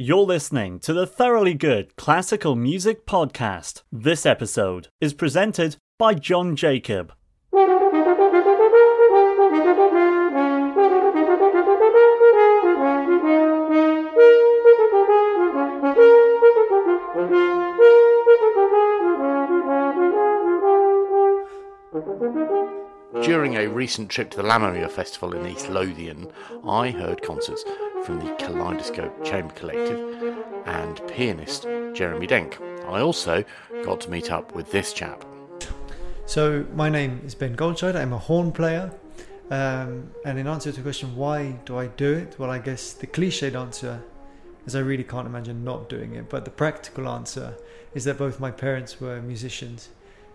You're listening to the Thoroughly Good Classical Music Podcast. This episode is presented by Jon Jacob. During a recent trip to the Lammermuir Festival in East Lothian, I heard concerts from the Kaleidoscope Chamber Collective and pianist Jeremy Denk. I also got to meet up with this chap. So my name is Ben Goldscheider. I'm a horn player. Um, and in answer to the question, why do I do it? Well, I guess the cliched answer is I really can't imagine not doing it. But the practical answer is that both my parents were musicians.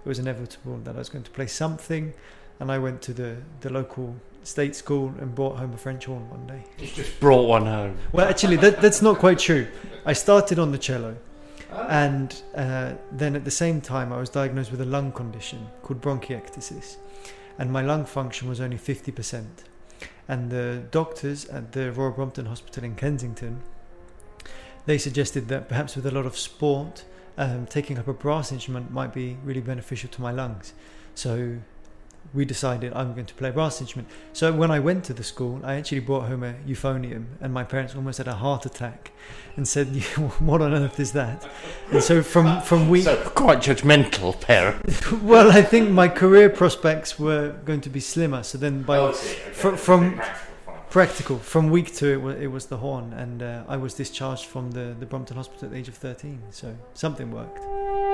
It was inevitable that I was going to play something. And I went to the, the local state school and brought home a French horn one day. You just brought one home. Well, actually, that, that's not quite true. I started on the cello. And uh, then at the same time, I was diagnosed with a lung condition called bronchiectasis. And my lung function was only 50%. And the doctors at the Royal Brompton Hospital in Kensington, they suggested that perhaps with a lot of sport, um, taking up a brass instrument might be really beneficial to my lungs. So we decided I'm going to play a brass instrument. So when I went to the school, I actually brought home a euphonium, and my parents almost had a heart attack, and said, "What on earth is that?" And so from from week, So quite judgmental parent. well, I think my career prospects were going to be slimmer. So then by fr- from practical from week two, it was, it was the horn, and uh, I was discharged from the the Brompton Hospital at the age of 13. So something worked.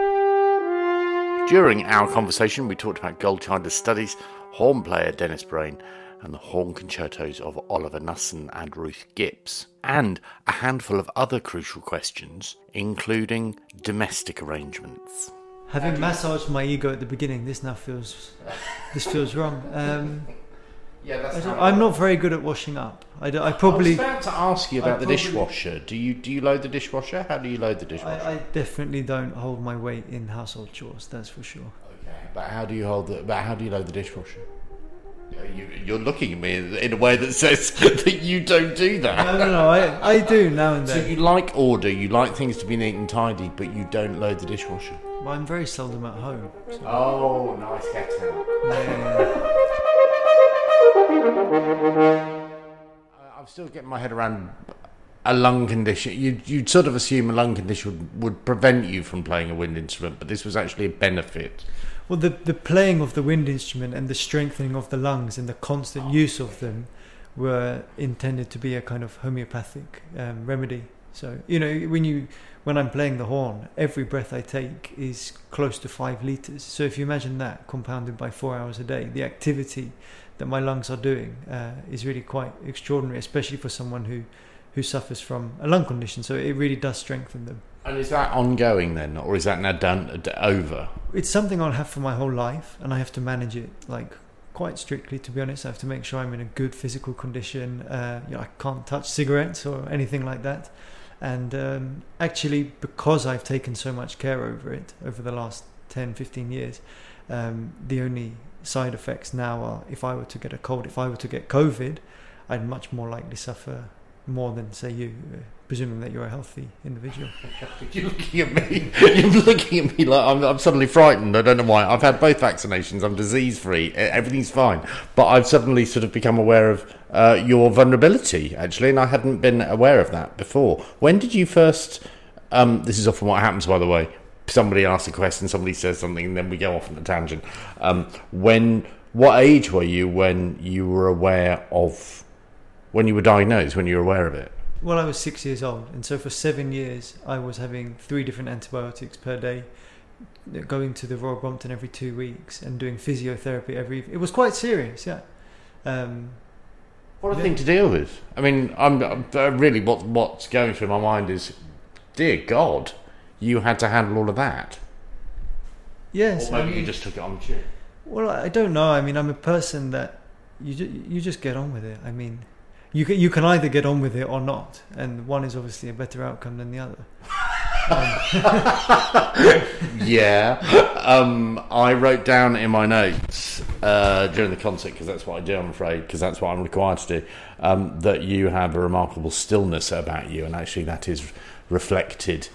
During our conversation, we talked about Goldscheider's studies, horn player Dennis Brain, and the horn concertos of Oliver Knussen and Ruth Gipps, and a handful of other crucial questions, including domestic arrangements. Having massaged my ego at the beginning, this now feels this feels wrong. Um, Yeah, I don't- I'm not very good at washing up. I, I probably I was about to ask you I about the probably- dishwasher. Do you do you load the dishwasher? How do you load the dishwasher? I, I definitely don't hold my weight in household chores. That's for sure. Okay, but how do you hold the? But how do you load the dishwasher? You, you're looking at me in a way that says that you don't do that. No, no, no. I, I do now and then. So you like order, you like things to be neat and tidy, but you don't load the dishwasher. But I'm very seldom at home. So, Oh, nice get out. yeah. I'm still getting my head around a lung condition. You, you'd sort of assume a lung condition would, would prevent you from playing a wind instrument, but this was actually a benefit. Well, the the playing of the wind instrument and the strengthening of the lungs and the constant use of them were intended to be a kind of homeopathic um, remedy. So you know when you when I'm playing the horn, every breath I take is close to five liters. So if you imagine that compounded by four hours a day, the activity that my lungs are doing uh, is really quite extraordinary, especially for someone who who suffers from a lung condition. So it really does strengthen them. And is that ongoing then, or is that now done d- over? it's something I'll have for my whole life, and I have to manage it like quite strictly. To be honest, I have to make sure I'm in a good physical condition. Uh, you know, I can't touch cigarettes or anything like that. And um, actually, because I've taken so much care over it over the last 10, 15 years, um, the only side effects now are if I were to get a cold, if I were to get COVID, I'd much more likely suffer more than say you, uh, presuming that you're a healthy individual. You're looking at me. You're looking at me like I'm, I'm suddenly frightened. I don't know why. I've had both vaccinations. I'm disease free. Everything's fine. But I've suddenly sort of become aware of uh, your vulnerability, actually, and I hadn't been aware of that before. When did you first? Um, this is often what happens, by the way. Somebody asks a question, somebody says something, and then we go off on a tangent. Um, when? What age were you when you were aware of? When you were diagnosed? When you were aware of it? Well, I was six years old, and so for seven years, I was having three different antibiotics per day, going to the Royal Brompton every two weeks, and doing physiotherapy every. It was quite serious, yeah. Um, What a Yeah. thing to deal with. I mean, I'm, I'm uh, really what what's going through my mind is, dear God, you had to handle all of that. yes, Or I maybe you just took it on the chin. Well, I don't know. I mean, I'm a person that you ju- you just get on with it. I mean, you can, you can either get on with it or not, and one is obviously a better outcome than the other. yeah. Um, I wrote down in my notes uh, during the concert because that's what I do. I'm afraid because that's what I'm required to do. Um, that you have a remarkable stillness about you, and actually that is reflected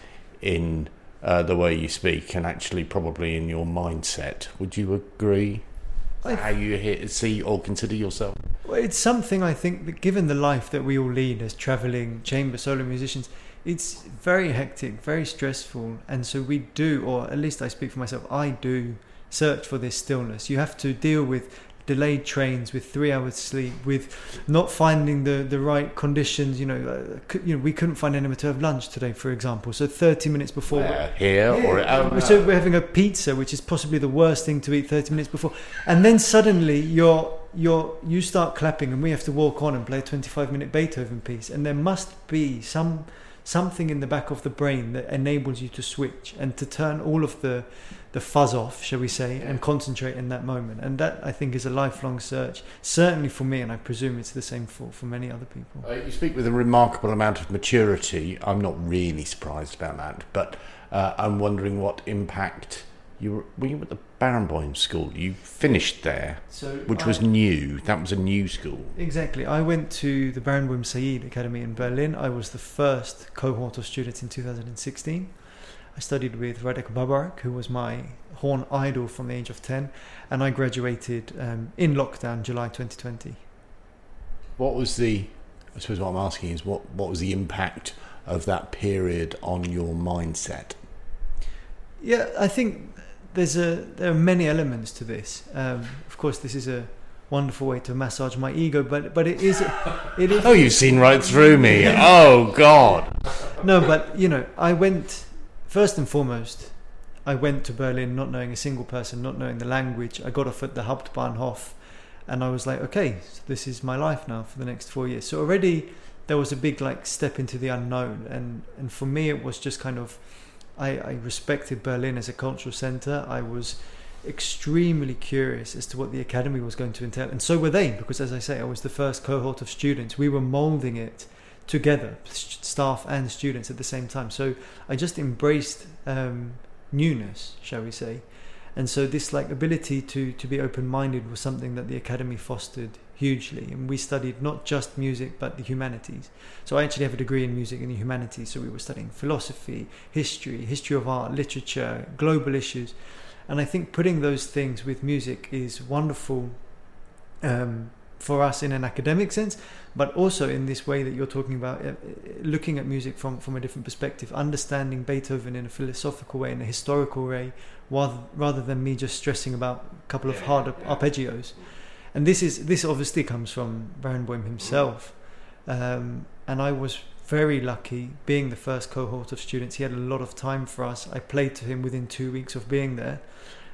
in uh, the way you speak, and actually probably in your mindset. Would you agree? I- How you hear, see or consider yourself? Well, it's something I think that given the life that we all lead as traveling chamber solo musicians, it's very hectic, very stressful, and so we do, or at least I speak for myself, I do search for this stillness. You have to deal with delayed trains, with three hours sleep, with not finding the, the right conditions. You know, uh, you know, we couldn't find anywhere to have lunch today, for example. So thirty minutes before. Uh, here or oh, So we're having a pizza, which is possibly the worst thing to eat 30 minutes before, and then suddenly you're you're you start clapping, and we have to walk on and play a 25 minute Beethoven piece, and there must be some something in the back of the brain that enables you to switch and to turn all of the the fuzz off, shall we say, and concentrate in that moment. And that I think is a lifelong search, certainly for me, and I presume it's the same for for many other people. Uh, you speak with a remarkable amount of maturity. I'm not really surprised about that, but uh, I'm wondering what impact you were, were you at the Barenboim School. You finished there, So which was new. That was a new school. Exactly. I went to the Barenboim Said Academy in Berlin. I was the first cohort of students in 2016. I studied with Radek Baborák, who was my horn idol from the age of 10, and I graduated um, in lockdown, July 2020. What was the? I suppose what I'm asking is what what was the impact of that period on your mindset? Yeah, I think there's a there are many elements to this. Um, of course, this is a wonderful way to massage my ego, but but it is it is Oh, you've seen right through me. Oh God. No, but you know, I went first and foremost. I went to Berlin not knowing a single person, not knowing the language. I got off at the Hauptbahnhof, and I was like, okay, so this is my life now for the next four years. So already there was a big like step into the unknown, and and for me it was just kind of, I, I respected Berlin as a cultural center. I was extremely curious as to what the academy was going to entail, and so were they, because as I say, I was the first cohort of students. We were molding it together, staff and students at the same time. So I just embraced um, newness, shall we say, and so this like ability to to be open minded was something that the academy fostered hugely. And we studied not just music but the humanities. So I actually have a degree in music and the humanities. So we were studying philosophy, history, history of art, literature, global issues, and I think putting those things with music is wonderful. Um, for us in an academic sense, but also in this way that you're talking about, uh, uh, looking at music from, from a different perspective, understanding Beethoven in a philosophical way, in a historical way, rather, rather than me just stressing about a couple of hard ar- arpeggios. And this is this obviously comes from Barenboim himself, um, and I was very lucky being the first cohort of students. He had a lot of time for us. I played to him within two weeks of being there,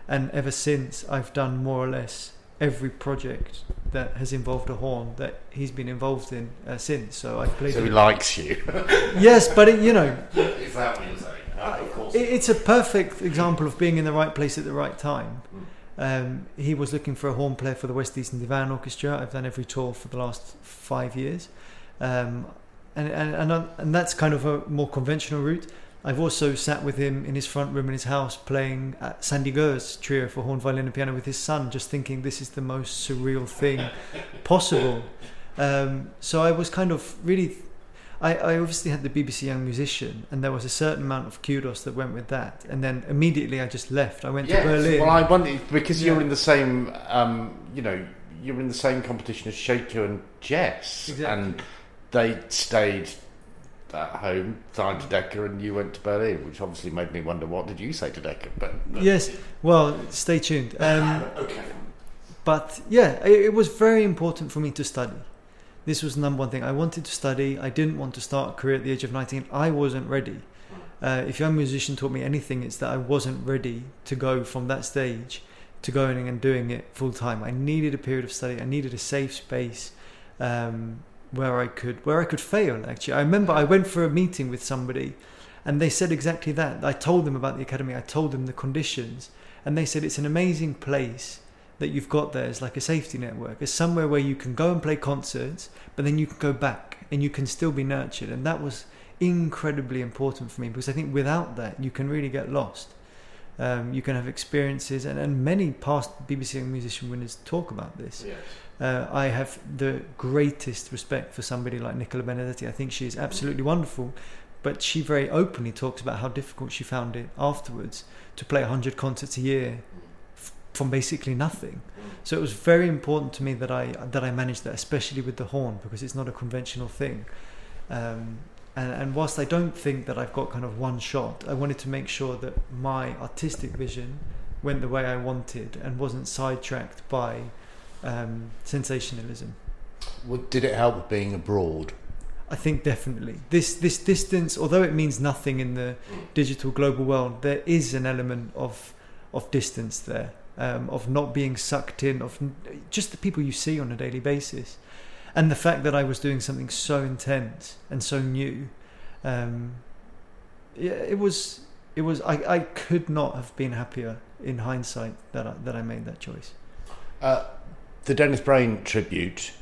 and ever since I've done more or less every project that has involved a horn that he's been involved in uh, since. So I've played. So he with- likes you. yes, but it, you know, Is that what you're saying? of course. it, it's a perfect example of being in the right place at the right time. Um, he was looking for a horn player for the West Eastern Divan Orchestra. I've done every tour for the last five years, um, and and and, uh, and that's kind of a more conventional route. I've also sat with him in his front room in his house playing Sandy Gur's trio for horn, violin, and piano with his son, just thinking this is the most surreal thing possible. Um, so I was kind of really. I, I obviously had the BBC Young Musician, and there was a certain amount of kudos that went with that. And then immediately I just left. I went to Berlin. Well, I wonder because you're in the same, um, you know, you're in the same competition as Sheku and Jess, Exactly. and they stayed at home, signed to Decca, and you went to Berlin, which obviously made me wonder what did you say to Decca? But, but Yes, well, stay tuned. Um, okay, but yeah, it, it was very important for me to study. This was the number one thing. I wanted to study. I didn't want to start a career at the age of 19. I wasn't ready. Uh, if young musician taught me anything, it's that I wasn't ready to go from that stage to going and doing it full time. I needed a period of study. I needed a safe space um, where I could where I could fail. Actually, I remember I went for a meeting with somebody, and they said exactly that. I told them about the academy. I told them the conditions, and they said it's an amazing place that you've got there is like a safety network. It's somewhere where you can go and play concerts, but then you can go back and you can still be nurtured. And that was incredibly important for me because I think without that you can really get lost. Um, you can have experiences, and, and many past BBC Young Musician winners talk about this. Yes. Uh, I have the greatest respect for somebody like Nicola Benedetti. I think she is absolutely wonderful, but she very openly talks about how difficult she found it afterwards to play 100 concerts a year from basically nothing. So it was very important to me that I that I managed that, especially with the horn, because it's not a conventional thing. Um, and, and whilst I don't think that I've got kind of one shot, I wanted to make sure that my artistic vision went the way I wanted and wasn't sidetracked by um, sensationalism. Well, did it help being abroad? I think definitely this this distance, although it means nothing in the digital global world, there is an element of of distance there, um, of not being sucked in, of just the people you see on a daily basis, and the fact that I was doing something so intense and so new. Um, yeah, it was it was I, I could not have been happier in hindsight that I, that I made that choice. Uh, the Dennis Brain tribute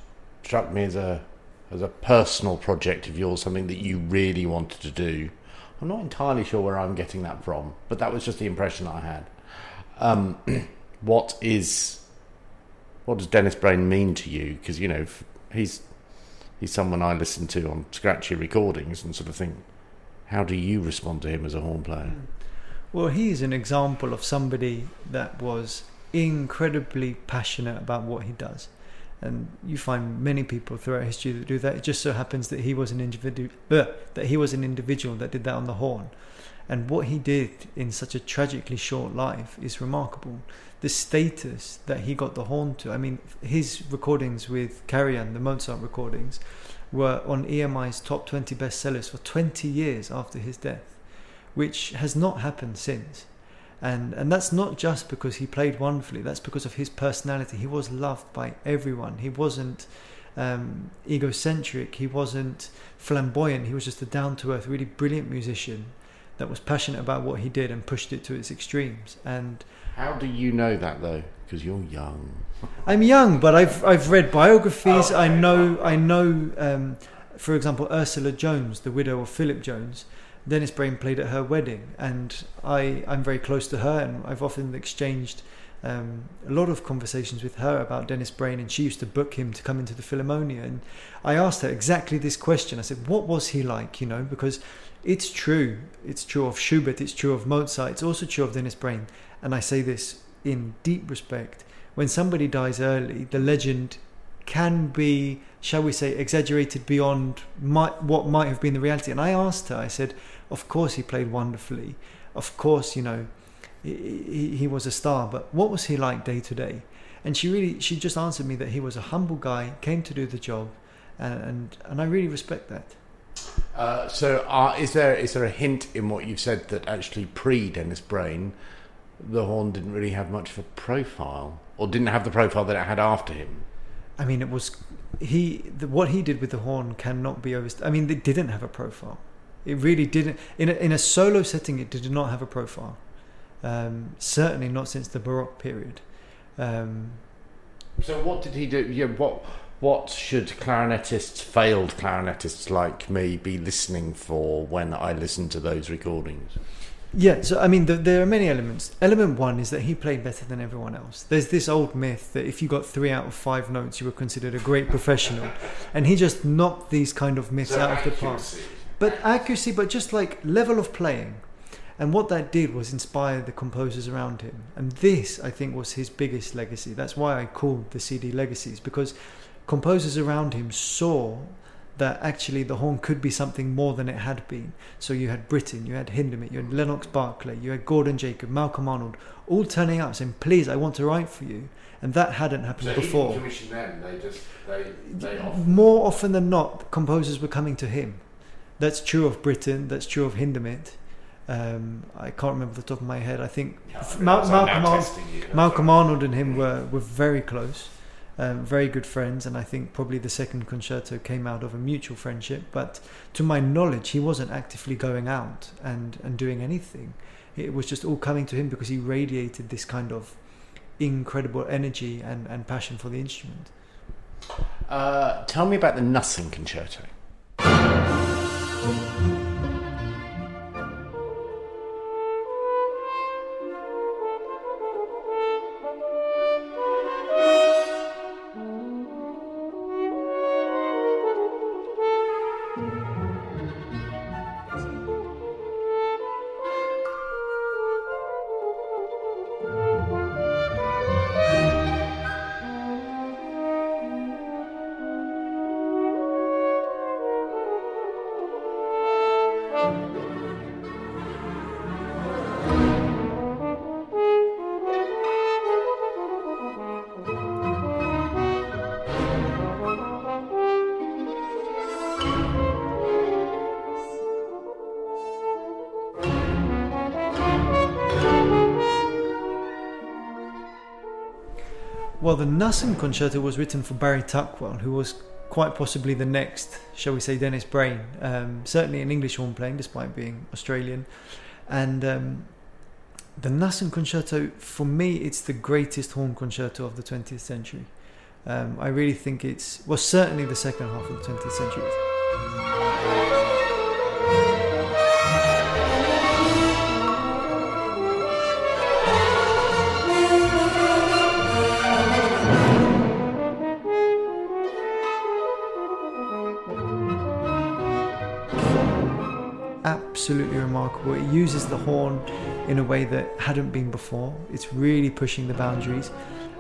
struck me as a as a personal project of yours, something that you really wanted to do. I'm not entirely sure where I'm getting that from, but that was just the impression I had. Um, what is what does Dennis Brain mean to you? Because you know he's he's someone I listen to on scratchy recordings and sort of think, how do you respond to him as a horn player? Hmm. Well, he's an example of somebody that was incredibly passionate about what he does. And you find many people throughout history that do that. It just so happens that he was an individual uh, that he was an individual that did that on the horn. And what he did in such a tragically short life is remarkable. The status that he got the horn to. I mean, his recordings with Karajan, the Mozart recordings, were on EMI's top 20 bestsellers for 20 years after his death, which has not happened since. And, and that's not just because he played wonderfully, that's because of his personality. He was loved by everyone. He wasn't um, egocentric, he wasn't flamboyant, he was just a down to earth, really brilliant musician that was passionate about what he did and pushed it to its extremes. And How do you know that though? Because you're young. I'm young, but I've I've read biographies. Oh, I know I know. Um, for example, Ursula Jones, the widow of Philip Jones, Dennis Brain played at her wedding, and I I'm very close to her, and I've often exchanged um, a lot of conversations with her about Dennis Brain, and she used to book him to come into the Philharmonia, and I asked her exactly this question. I said, "What was he like?" You know, because it's true. It's true of Schubert. It's true of Mozart. It's also true of Dennis Brain, and I say this in deep respect. When somebody dies early, the legend can be, shall we say, exaggerated beyond what might have been the reality. And I asked her, I said, of course he played wonderfully. Of course, you know, he, he, was a star, but what was he like day to day? And she really, she just answered me that he was a humble guy, came to do the job, and, and, and I really respect that. Uh, so, uh, is there is there a hint in what you've said that actually pre Dennis Brain, the horn didn't really have much of a profile, or didn't have the profile that it had after him? I mean, it was he. The, what he did with the horn cannot be over. I mean, they didn't have a profile. It really didn't. In a, in a solo setting, it did not have a profile. Um, certainly not since the Baroque period. Um, So, what did he do? Yeah, what what should clarinetists, failed clarinetists like me, be listening for when I listen to those recordings? Yeah, so I mean, the, there are many elements. Element one is that he played better than everyone else. There's this old myth that if you got three out of five notes, you were considered a great professional, and he just knocked these kind of myths out of the park. But accuracy, but just like level of playing, and what that did was inspire the composers around him. And this, I think, was his biggest legacy. That's why I called the CD Legacies because composers around him saw that actually the horn could be something more than it had been. So you had Britten, you had Hindemith, you had Lennox Berkeley, you had Gordon Jacob, Malcolm Arnold, all turning up saying, "Please, I want to write for you," and that hadn't happened before. commissioned them. They just they they More often than not, composers were coming to him. That's true of Britten. That's true of Hindemith. Um, I can't remember the top of my head. I think Mal- Malcolm, Ar- Malcolm Arnold and him were, were very close, um, very good friends, and I think probably the second concerto came out of a mutual friendship. But to my knowledge, he wasn't actively going out and, and doing anything. It was just all coming to him because he radiated this kind of incredible energy and, and passion for the instrument. Uh, tell me about the Knussen concerto. Well, the Knussen Concerto was written for Barry Tuckwell, who was quite possibly the next, shall we say, Dennis Brain. Um, certainly an English horn playing, despite being Australian. And um, the Knussen Concerto, for me, it's the greatest horn concerto of the 20th century. Um, I really think it's, well, certainly the second half of the 20th century. Absolutely remarkable. It uses the horn in a way that hadn't been before. It's really pushing the boundaries,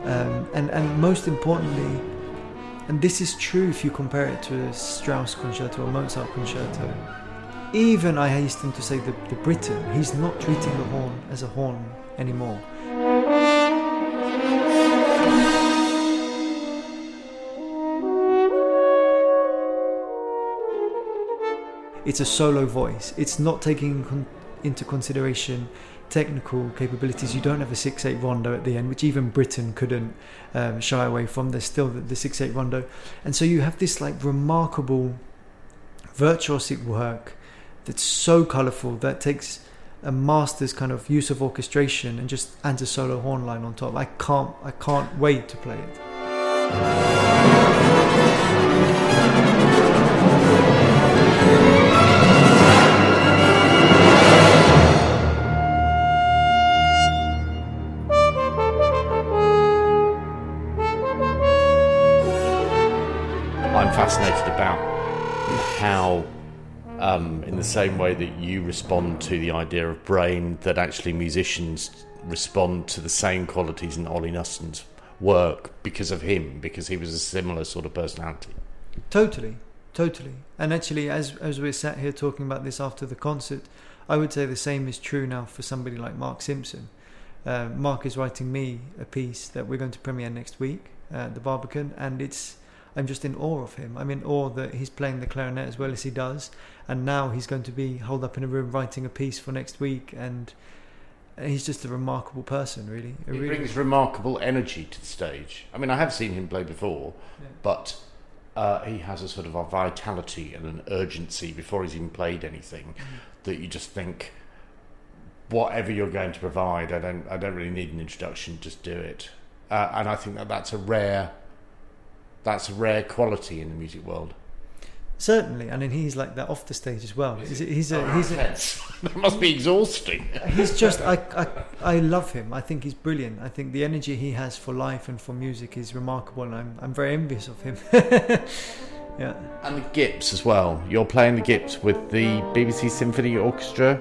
um, and and most importantly, and this is true if you compare it to a Strauss concerto or Mozart concerto. Even I hasten to say the, the Britten, he's not treating the horn as a horn anymore. It's a solo voice. It's not taking con- into consideration technical capabilities. You don't have a six-eight rondo at the end, which even Britten couldn't um, shy away from. There's still the, the six-eight rondo, and so you have this like remarkable virtuosic work that's so colourful that takes a master's kind of use of orchestration and just adds a solo horn line on top. I can't I can't wait to play it. Same way that you respond to the idea of brain, that actually musicians respond to the same qualities in Ollie Knussen's work because of him, because he was a similar sort of personality. Totally, totally. And actually, as as we're sat here talking about this after the concert, I would say the same is true now for somebody like Mark Simpson. Uh, Mark is writing me a piece that we're going to premiere next week at the Barbican, and it's I'm just in awe of him. I'm in awe that he's playing the clarinet as well as he does, and now he's going to be holed up in a room writing a piece for next week, and he's just a remarkable person, really. He really brings remarkable energy to the stage. I mean, I have seen him play before, yeah. but uh, he has a sort of a vitality and an urgency before he's even played anything mm. that you just think, whatever you're going to provide, I don't, I don't really need an introduction. Just do it. Uh, and I think that that's a rare that's a rare quality in the music world. Certainly, and then he's like that off the stage as well. He's, he's a, he's a, oh, that must be exhausting. He's just I, I I love him. I think he's brilliant. I think the energy he has for life and for music is remarkable, and I'm I'm very envious of him. yeah. And the Gipps as well. You're playing the Gipps with the BBC Symphony Orchestra.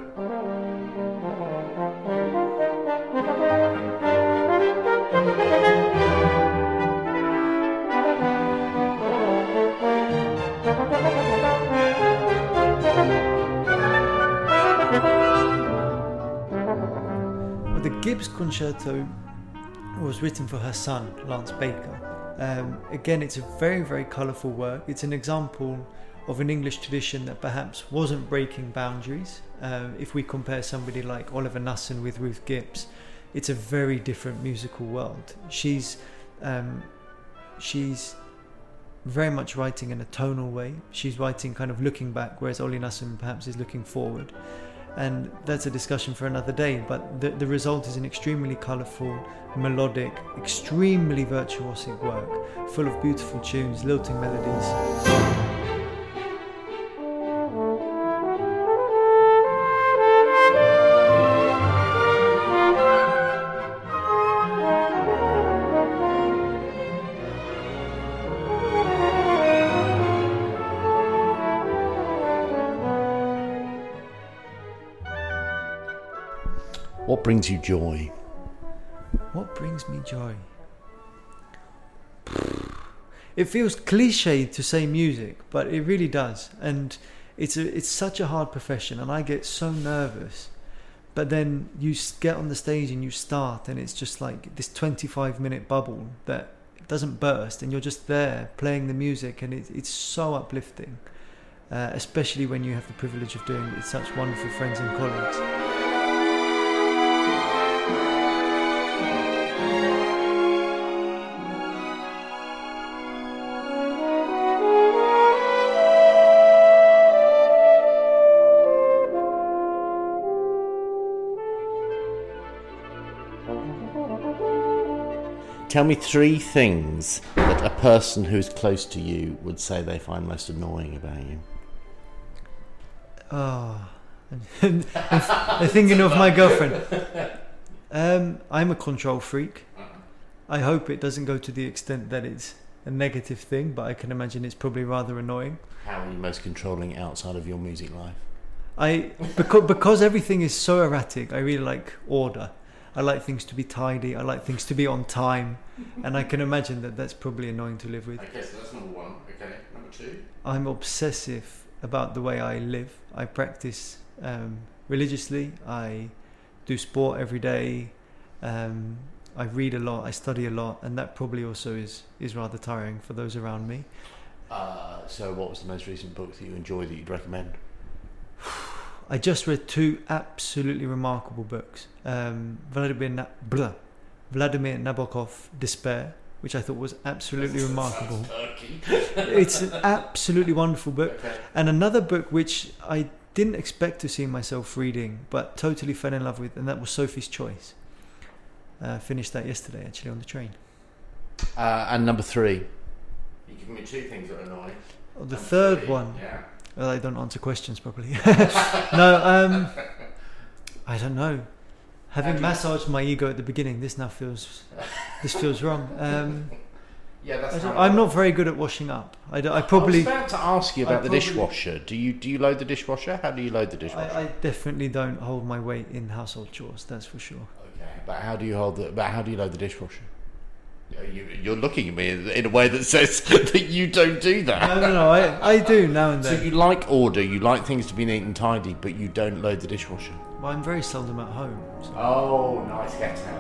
Concerto was written for her son, Lance Baker. Um, again, it's a very, very colourful work. It's an example of an English tradition that perhaps wasn't breaking boundaries. Uh, if we compare somebody like Oliver Knussen with Ruth Gipps, it's a very different musical world. She's um, she's very much writing in a tonal way. She's writing kind of looking back, whereas Ollie Knussen perhaps is looking forward and that's a discussion for another day. But the, the result is an extremely colourful, melodic, extremely virtuosic work, full of beautiful tunes, lilting melodies. What brings you joy? What brings me joy? It feels cliche to say music, but it really does. And it's a, it's such a hard profession, and I get so nervous. But then you get on the stage and you start, and it's just like this 25 minute bubble that doesn't burst, and you're just there playing the music, and it, it's so uplifting, uh, especially when you have the privilege of doing it with such wonderful friends and colleagues. Tell me three things that a person who's close to you would say they find most annoying about you. Oh, I'm thinking of my girlfriend. Um, I'm a control freak. I hope it doesn't go to the extent that it's a negative thing, but I can imagine it's probably rather annoying. How are you most controlling outside of your music life? I because because everything is so erratic. I really like order. I like things to be tidy. I like things to be on time, and I can imagine that that's probably annoying to live with. Okay, so that's number one. Okay, number two. I'm obsessive about the way I live. I practice um, religiously. I do sport every day. Um, I read a lot. I study a lot, and that probably also is is rather tiring for those around me. Uh, so, what was the most recent book that you enjoyed that you'd recommend? I just read two absolutely remarkable books. Um, Vladimir, Na- blah, Vladimir Nabokov, Despair, which I thought was absolutely remarkable. it's an absolutely wonderful book. Okay. And another book which I didn't expect to see myself reading, but totally fell in love with, and that was Sophie's Choice. Uh, finished that yesterday, actually, on the train. Uh, and number three. You give me two things that are annoying. Oh, the third one, Yeah. Well, I don't answer questions properly. no, um, I don't know. Having massaged my ego at the beginning, this now feels this feels wrong. Um, Yeah, that's. I am not very good at washing up. I, I I probably, was about to ask you about I the probably- dishwasher. Do you do you load the dishwasher? How do you load the dishwasher? I, I definitely don't hold my weight in household chores. That's for sure. Okay, but how do you hold the? But how do you load the dishwasher? You, you're looking at me in in a way that says that you don't do that. No, no, no. I, I do now and then. So you like order, you like things to be neat and tidy, but you don't load the dishwasher. Well, I'm very seldom at home. So. Oh, nice get out.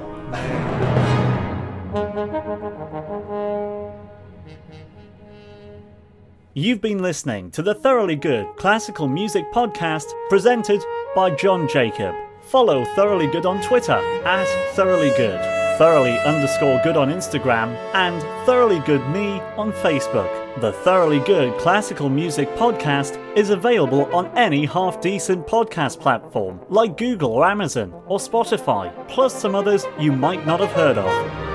You've been listening to the Thoroughly Good Classical Music Podcast presented by Jon Jacob. Follow Thoroughly Good on Twitter at Thoroughly Good, Thoroughly underscore good on Instagram, and Thoroughly Good Me on Facebook. The Thoroughly Good Classical Music Podcast is available on any half decent podcast platform like Google or Amazon or Spotify, plus some others you might not have heard of.